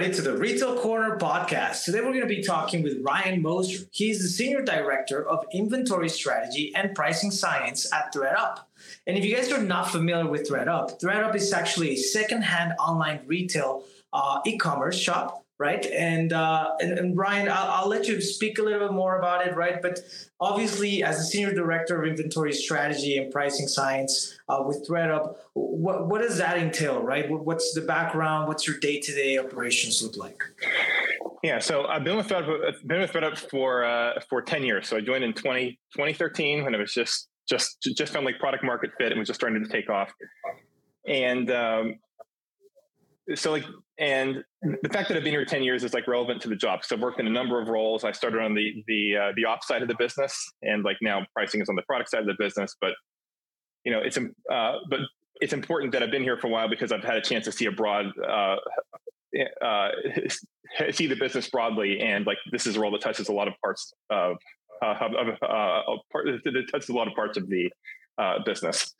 Everybody, to the Retail Corner podcast. Today, we're going to be talking with Ryan Moser. He's the Senior Director of Inventory Strategy and Pricing Science at ThredUp. And if you guys are not familiar with ThredUp, ThredUp is actually a second-hand online retail uh, e-commerce shop right? And, uh, and, and Ryan, I'll, I'll, let you speak a little bit more about it, right? But obviously, as a senior director of inventory strategy and pricing science uh, with ThredUp, what what does that entail, right? What's the background? What's your day to day operations look like? Yeah, so I've been with ThredUp, been with ThredUp for uh, for ten years. So I joined in 20, 2013 when it was just just just found like product market fit and was just starting to take off. And um, so like and the fact that I've been here 10 years is like relevant to the job. So I've worked in a number of roles. I started on the the uh, the ops side of the business, and like now pricing is on the product side of the business. But you know, it's uh, but it's important that I've been here for a while because I've had a chance to see a broad uh, uh, see the business broadly, and like this is a role that touches a lot of parts of uh, of, uh, of part, that touches a lot of parts of the uh, business.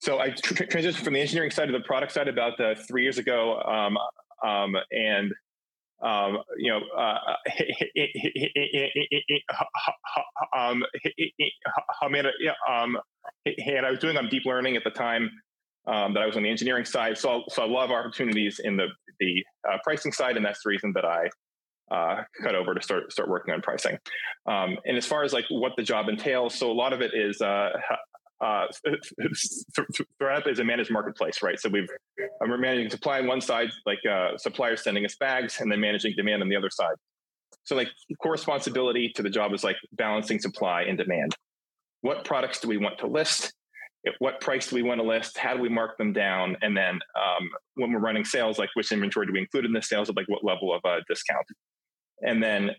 So I tr- transitioned from the engineering side to the product side about uh, three years ago, um, um, and um, you know, uh, um, um, and I was doing on deep learning at the time um, that I was on the engineering side. So, so a lot of opportunities in the the uh, pricing side, and that's the reason that I uh, cut over to start start working on pricing. Um, and as far as like what the job entails, so a lot of it is uh, uh, is a managed marketplace, right? So we've uh, we're managing supply on one side, like uh, suppliers sending us bags, and then managing demand on the other side. So like core responsibility to the job is like balancing supply and demand. What products do we want to list? At what price do we want to list? How do we mark them down? And then um, when we're running sales, like which inventory do we include in the sales at like what level of uh, discount? And then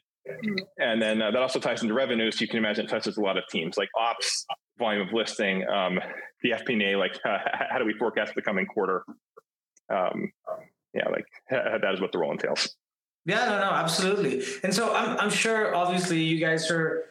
and then uh, that also ties into revenue. So you can imagine it touches a lot of teams like ops, volume of listing, um, the FP&A, like uh, how do we forecast the coming quarter? Um, yeah, like that is what the role entails. Yeah, no, no, absolutely. And so I'm, I'm sure, obviously, you guys are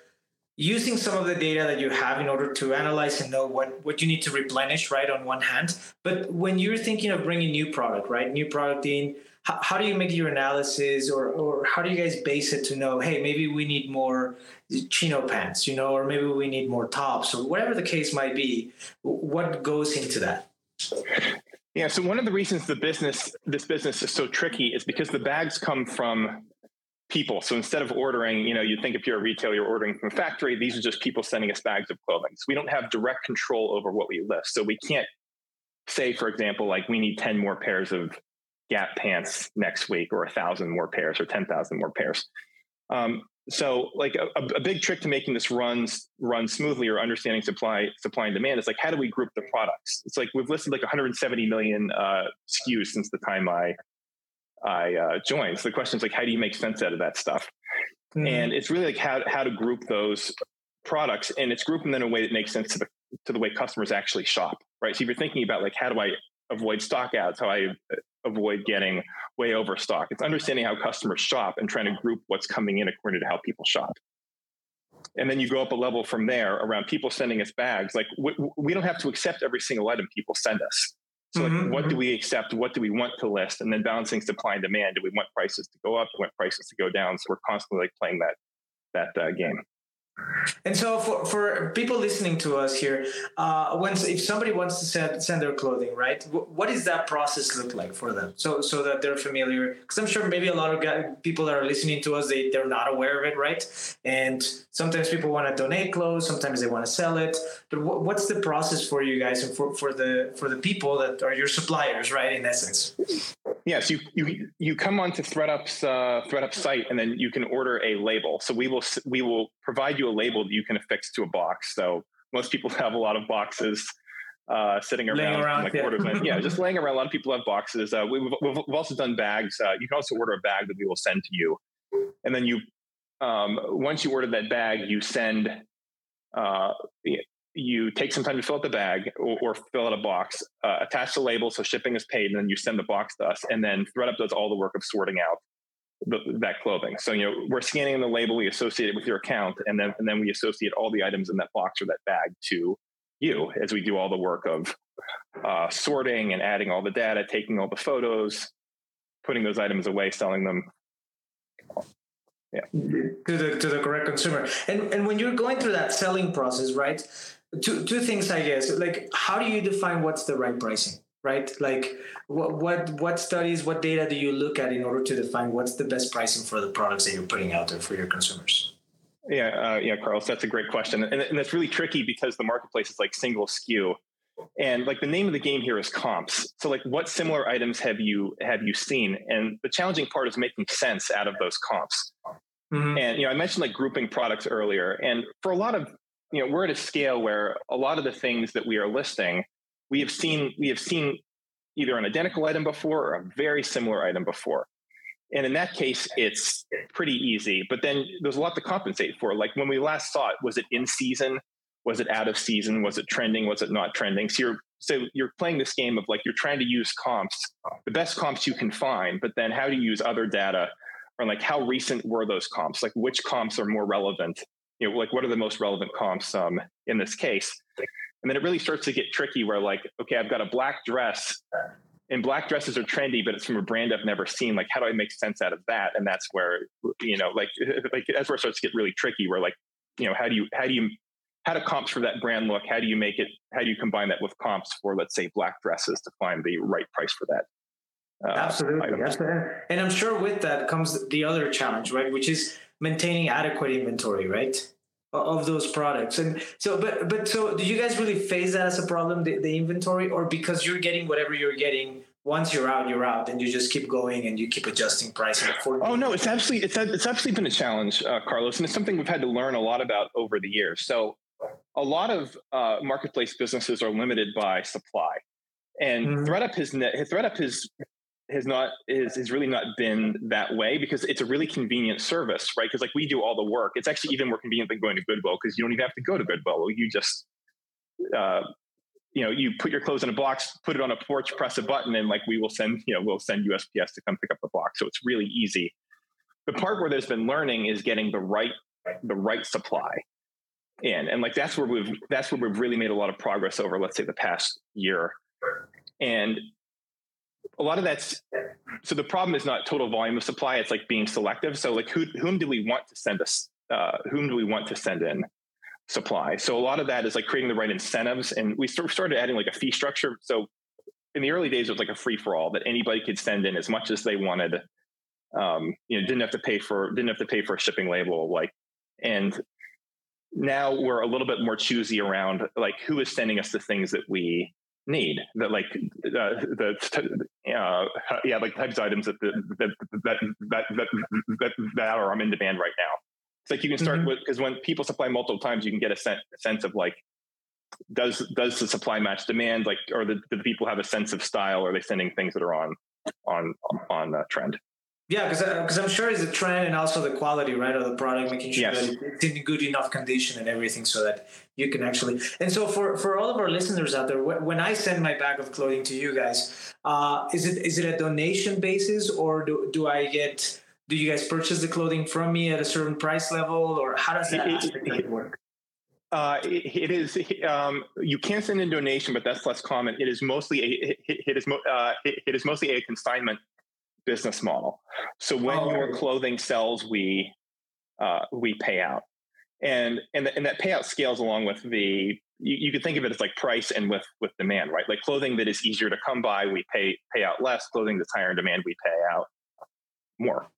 using some of the data that you have in order to analyze and know what, what you need to replenish, right, on one hand. But when you're thinking of bringing new product, right, new product in, how do you make your analysis or, or how do you guys base it to know, hey, maybe we need more chino pants, you know, or maybe we need more tops or whatever the case might be? What goes into that? Yeah, so one of the reasons the business this business is so tricky is because the bags come from people. So instead of ordering, you know, you think if you're a retailer, you're ordering from a factory, these are just people sending us bags of clothing. So we don't have direct control over what we list. So we can't say, for example, like we need 10 more pairs of Gap pants next week or a thousand more pairs or 10,000 more pairs. Um, so like a, a, big trick to making this runs run smoothly or understanding supply supply and demand is like how do we group the products? It's like we've listed like 170 million uh, skus since the time i i uh, joined. So the question is like how do you make sense out of that stuff? Mm-hmm. and it's really like how, how to group those products and it's grouping them in a way that makes sense to the to the way customers actually shop right? So if you're thinking about like how do i avoid stock outs how i avoid getting way overstock. It's understanding how customers shop and trying to group what's coming in according to how people shop. And then you go up a level from there around people sending us bags. Like we, we don't have to accept every single item people send us. So like, mm-hmm. what do mm-hmm. we accept? What do we want to list? And then balancing supply and demand. Do we want prices to go up? Do we want prices to go down? So we're constantly like playing that that uh, game. And so, for, for people listening to us here, uh, when if somebody wants to send, send their clothing, right? what does that process look like for them? So so that they're familiar, because I'm sure maybe a lot of guys, people that are listening to us, they they're not aware of it, right? And sometimes people want to donate clothes, sometimes they want to sell it. But what's the process for you guys and for, for the for the people that are your suppliers, right? In essence. Yes, you you you come onto ThredUp's uh, ThredUp site, and then you can order a label. So we will we will provide you a label that you can affix to a box. So most people have a lot of boxes uh, sitting around, around like yeah. orders. yeah, just laying around. A lot of people have boxes. Uh, we, have we've also done bags. Uh, you can also order a bag that we will send to you, and then you um, once you order that bag, you send uh, you take some time to fill out the bag or, or fill out a box, uh, attach the label so shipping is paid, and then you send the box to us. And then ThredUp does all the work of sorting out the, that clothing. So you know we're scanning the label, we associate it with your account, and then and then we associate all the items in that box or that bag to you as we do all the work of uh, sorting and adding all the data, taking all the photos, putting those items away, selling them. Yeah. To the to the correct consumer. And and when you're going through that selling process, right? two two things i guess like how do you define what's the right pricing right? Like what what what studies what data do you look at in order to define what's the best pricing for the products that you're putting out there for your consumers? Yeah uh, yeah carlos that's a great question. And, and that's really tricky because the marketplace is like single SKU, and like the name of the game here is comps. So like what similar items have you have you seen? And the challenging part is making sense out of those comps. Mm-hmm. and you know i mentioned like grouping products earlier. And for a lot of you know we're at a scale where a lot of the things that we are listing we have seen we have seen either an identical item before or a very similar item before. And in that case it's pretty easy but then there's a lot to compensate for. Like when we last saw it was it in season? Was it out of season? Was it trending? Was it not trending? So you're so you're playing this game of like you're trying to use comps the best comps you can find but then how do you use other data? Or like how recent were those comps? Like which comps are more relevant? You know, like what are the most relevant comps um, in this case? And then it really starts to get tricky where like, okay, I've got a black dress and black dresses are trendy, but it's from a brand I've never seen. Like, how do I make sense out of that? And that's where, you know, like, like that's where it starts to get really tricky where like, you know, how do you, how do you, how do comps for that brand look? How do you make it, how do you combine that with comps for, let's say, black dresses to find the right price for that? Uh, Absolutely. And I'm sure with that comes the other challenge, right? Which is maintaining adequate inventory, right? Of those products. And so, but, but so do you guys really face that as a problem, the, the inventory, or because you're getting whatever you're getting once you're out, you're out, and you just keep going and you keep adjusting pricing. Oh no, it's absolutely it's it's absolutely been a challenge, uh, Carlos, and it's something we've had to learn a lot about over the years. So, a lot of uh, marketplace businesses are limited by supply, and mm-hmm. ThredUp has ThredUp has has not is has really not been that way because it's a really convenient service, right? Because like we do all the work. It's actually even more convenient than going to Goodwill because you don't even have to go to Goodwill. You just uh, you know, you put your clothes in a box, put it on a porch, press a button, and like we will send, you know, we'll send USPS to come pick up the box. So it's really easy. The part where there's been learning is getting the right the right supply in. And like that's where we've that's where we've really made a lot of progress over, let's say, the past year. And a lot of that's so the problem is not total volume of supply it's like being selective. So like who, whom do we want to send us uh, whom do we want to send in supply? So a lot of that is like creating the right incentives and we started adding like a fee structure. So in the early days it was like a free for all that anybody could send in as much as they wanted um, you know didn't have to pay for didn't have to pay for a shipping label like and now we're a little bit more choosy around like who is sending us the things that we need that like uh, the uh, yeah like types of items that that that that, that, that, that are in demand right now. It's like you can start mm-hmm. with because when people supply multiple times you can get a sense, a sense of like does does the supply match demand? Like or the, do the people have a sense of style? Are they sending things that are on on on uh, trend yeah, because because uh, I'm sure it's a trend and also the quality, right, of the product, making sure yes. that it's in good enough condition and everything, so that you can actually. And so for for all of our listeners out there, when I send my bag of clothing to you guys, uh, is it is it a donation basis or do do I get? Do you guys purchase the clothing from me at a certain price level, or how does that it, work? Uh, it, it is. Um, you can send in donation, but that's less common. It is mostly a. It, it is. Uh, it is mostly a consignment business model. So when oh. your clothing sells, we uh, we pay out, and and the, and that payout scales along with the. You, you could think of it as like price and with with demand, right? Like clothing that is easier to come by, we pay pay out less. Clothing that's higher in demand, we pay out more.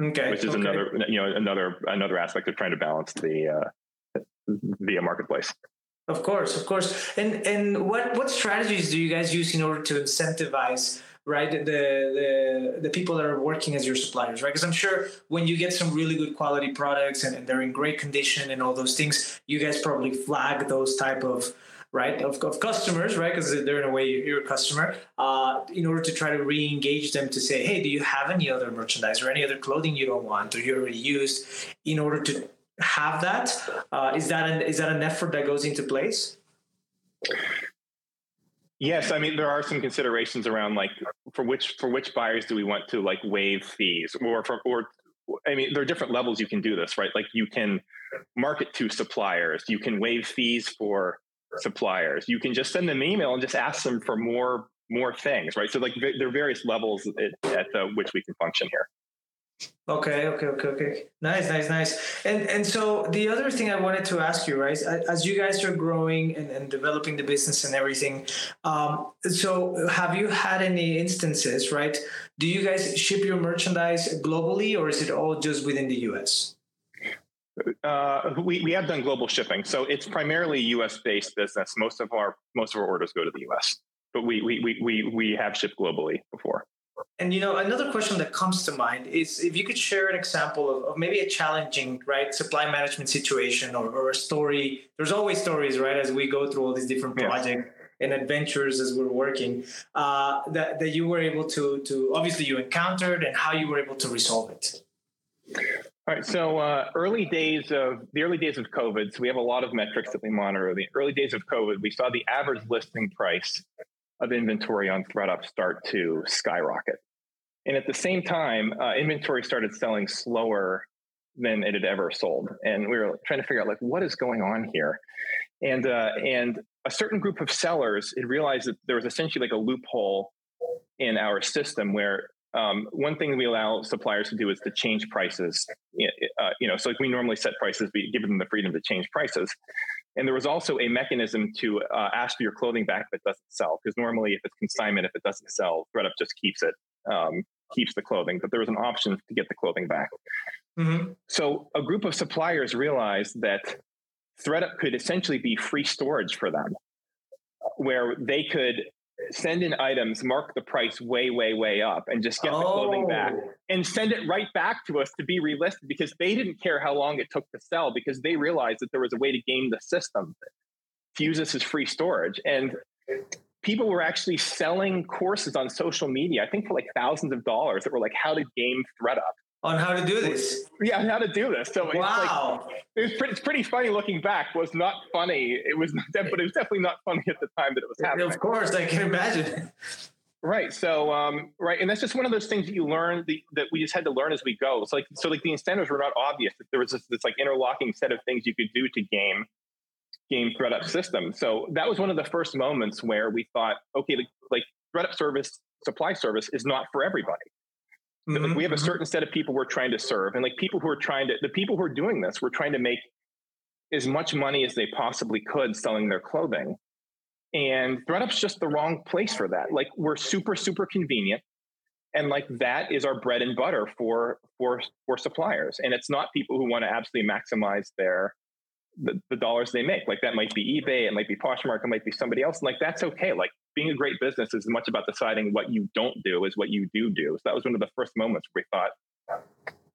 Okay, which is okay. another you know another another aspect of trying to balance the uh, the marketplace. Of course, of course. And and what what strategies do you guys use in order to incentivize right the the the people that are working as your suppliers right because i'm sure when you get some really good quality products and, and, they're in great condition and all those things you guys probably flag those type of right, of, of customers, right, because they're in a way you're customer, uh, in order to try to re-engage them to say, hey, do you have any other merchandise or any other clothing you don't want or you already used, in order to have that? Uh, is that an, is that an effort that goes into place? Yes, I mean there are some considerations around like for which for which buyers do we want to like waive fees or for or I mean there are different levels you can do this, right? Like you can market to suppliers, you can waive fees for suppliers. You can just send them an email and just ask them for more more things, right? So like there are various levels at, at uh, which we can function here. Okay, okay, okay, okay. Nice, nice, nice. And and so the other thing I wanted to ask you, right, as you guys are growing and, and developing the business and everything, um, so have you had any instances, right? Do you guys ship your merchandise globally, or is it all just within the U.S.? Uh, we, we have done global shipping, so it's primarily U.S. based business. Most of our most of our orders go to the U.S., but we we we we, we have shipped globally before. And you know, another question that comes to mind is if you could share an example of, of maybe a challenging, right, supply management situation or, or, a story. There's always stories, right, as we go through all these different projects and adventures as we're working, uh, that that you were able to to obviously you encountered and how you were able to resolve it. All right. So uh, early days of the early days of COVID. So we have a lot of metrics that we monitor. The early days of COVID, we saw the average listing price of inventory on ThredUp start to skyrocket, and at the same time, uh, inventory started selling slower than it had ever sold. And we were trying to figure out like what is going on here. And uh, and a certain group of sellers had realized that there was essentially like a loophole in our system where um, one thing we allow suppliers to do is to change prices. Uh, you know, so like we normally set prices, we give them the freedom to change prices. And there was also a mechanism to uh, ask for your clothing back if it doesn't sell, because normally if it's consignment, if it doesn't sell, ThredUp just keeps it, um, keeps the clothing. But there was an option to get the clothing back. Mm-hmm. So a group of suppliers realized that ThredUp could essentially be free storage for them, where they could send in items, mark the price way, way, way up, and just get oh. the clothing back oh. and send it right back to us to be relisted because they didn't care how long it took to sell because they realized that there was a way to game the system to use this as free storage. And people were actually selling courses on social media, I think for like thousands of dollars that were like how to game ThredUp on how to do this. Yeah, how to do this. So wow. it's like it was pretty, it's pretty funny looking back. Was not funny. It was, not, but it was definitely not funny at the time that it was happening. Of course, I can imagine. Right. So, um, right, and that's just one of those things that you learn the, that we just had to learn as we go. It's like so, like the incentives were not obvious. There was this, this like interlocking set of things you could do to game game ThredUp system. So that was one of the first moments where we thought, okay, like, like ThredUp service supply service is not for everybody. Mm-hmm. Like we have a mm-hmm. certain set of people we're trying to serve, and like people who are trying to, the people who are doing this, we're trying to make as much money as they possibly could selling their clothing. And ThredUp's just the wrong place for that. Like we're super, super convenient, and like that is our bread and butter for for for suppliers. And it's not people who want to absolutely maximize their the, the dollars they make. Like that might be eBay, it might be Poshmark, it might be somebody else. And like that's okay. Like being a great business is as much about deciding what you don't do as what you do do. So that was one of the first moments where we thought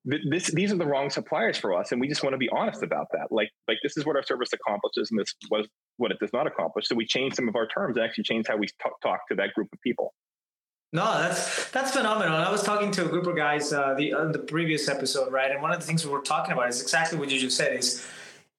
this these are the wrong suppliers for us and we just want to be honest about that like like this is what our service accomplishes and this was what it does not accomplish so we changed some of our terms and actually changed how we talk, talk to that group of people no, that's that's phenomenal. I was talking to a group of guys uh, the uh, the previous episode, right? And one of the things we were talking about is exactly what you just said: is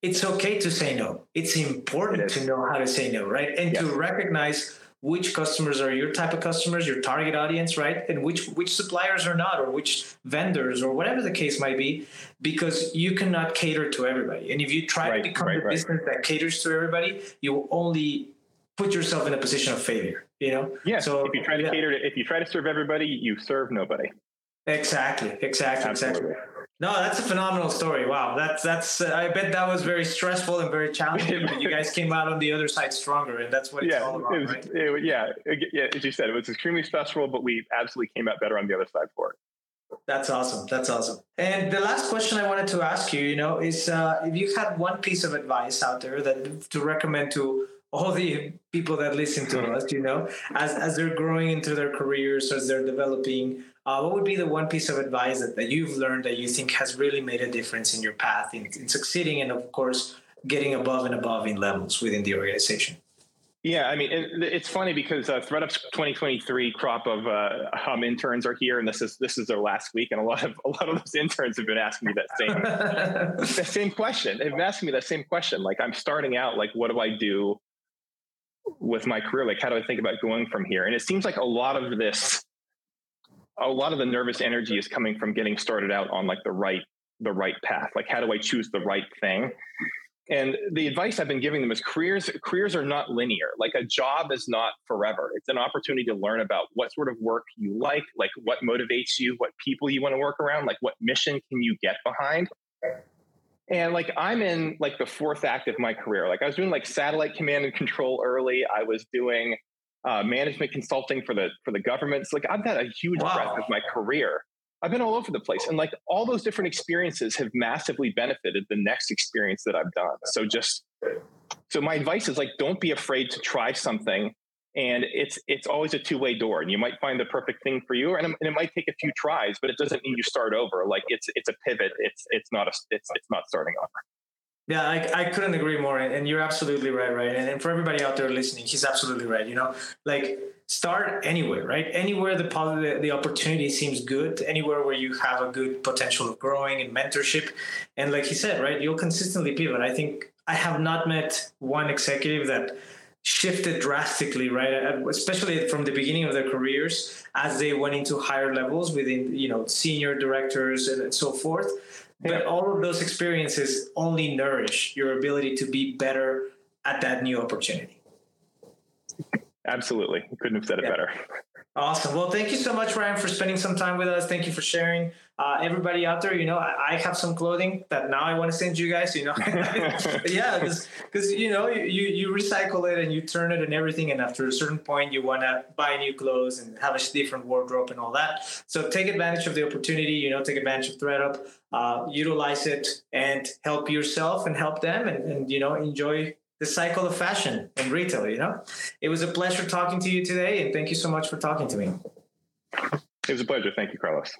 it's okay to say no. It's important it to know how to say no, right? And yes. to recognize which customers are your type of customers, your target audience, right? And which which suppliers are not, or which vendors, or whatever the case might be, because you cannot cater to everybody. And if you try right, to become right, a right. business that caters to everybody, you will only put yourself in a position of failure. You know? Yeah. So if you try to yeah. cater to, if you try to serve everybody, you serve nobody. Exactly. Exactly. Absolutely. Exactly. No, that's a phenomenal story. Wow, that's that's. Uh, I bet that was very stressful and very challenging. but you guys came out on the other side stronger, and that's what it's yeah, all about, it was, right? It, yeah, yeah. As you said, it was extremely stressful, but we absolutely came out better on the other side for it. That's awesome. That's awesome. And the last question I wanted to ask you, you know, is uh, if you had one piece of advice out there that to recommend to all the people that listen to us, you know, as as they're growing into their careers, as they're developing uh, what would be the one piece of advice that, that you've learned that you think has really made a difference in your path in, in succeeding and of course getting above and above in levels within the organization Yeah, I mean, it's funny because uh, ThredUp's 2023 crop of uh, Hum interns are here, and this is this is their last week, and a lot of a lot of those interns have been asking me that same the same question. They've been asking me that same question. Like, I'm starting out, like, what do I do with my career? Like, how do I think about going from here? And it seems like a lot of this, a lot of the nervous energy is coming from getting started out on like the right the right path. Like, how do I choose the right thing? And the advice I've been giving them is careers careers are not linear. Like a job is not forever. It's an opportunity to learn about what sort of work you like, like what motivates you, what people you want to work around, like what mission can you get behind. And like I'm in like the fourth act of my career. Like I was doing like satellite command and control early. I was doing uh, management consulting for the for the governments. Like I've got a huge wow. breadth of my career. I've been all over the place. And like all those different experiences have massively benefited the next experience that I've done. So just so my advice is like don't be afraid to try something and it's it's always a two-way door and you might find the perfect thing for you and, and it might take a few tries but it doesn't mean you start over like it's it's a pivot it's it's not a it's it's not starting over yeah, I, I couldn't agree more. And you're absolutely right, right? And, and for everybody out there listening, he's absolutely right. You know, like start anywhere, right? Anywhere the, the, the opportunity seems good, anywhere where you have a good potential of growing and mentorship. And like he said, right, you'll consistently pivot. I think I have not met one executive that shifted drastically, right? Uh, especially from the beginning of their careers as they went into higher levels within, you know, senior directors and so forth but all of those experiences only nourish your ability to be better at that new opportunity. Absolutely. Couldn't have said it yeah. better. Awesome. Well, thank you so much, Ryan, for spending some time with us. Thank you for sharing. Uh, everybody out there, you know, I, I, have some clothing that now I want to send you guys. You know, yeah, because you know you you recycle it and you turn it and everything, and after a certain point, you want to buy new clothes and have a different wardrobe and all that. So take advantage of the opportunity. You know, take advantage of ThredUp, uh, utilize it, and help yourself and help them, and, and you know enjoy the cycle of fashion and retail, you know? It was a pleasure talking to you today, and thank you so much for talking to me. It was a pleasure. Thank you, Carlos.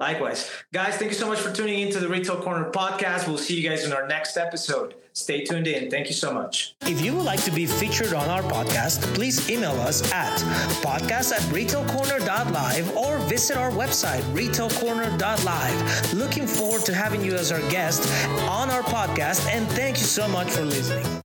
Likewise. Guys, thank you so much for tuning into the Retail Corner podcast. We'll see you guys in our next episode. Stay tuned in. Thank you so much. If you would like to be featured on our podcast, please email us at podcast at retailcorner.live or visit our website, retailcorner.live. Looking forward to having you as our guest on our podcast, and thank you so much for listening.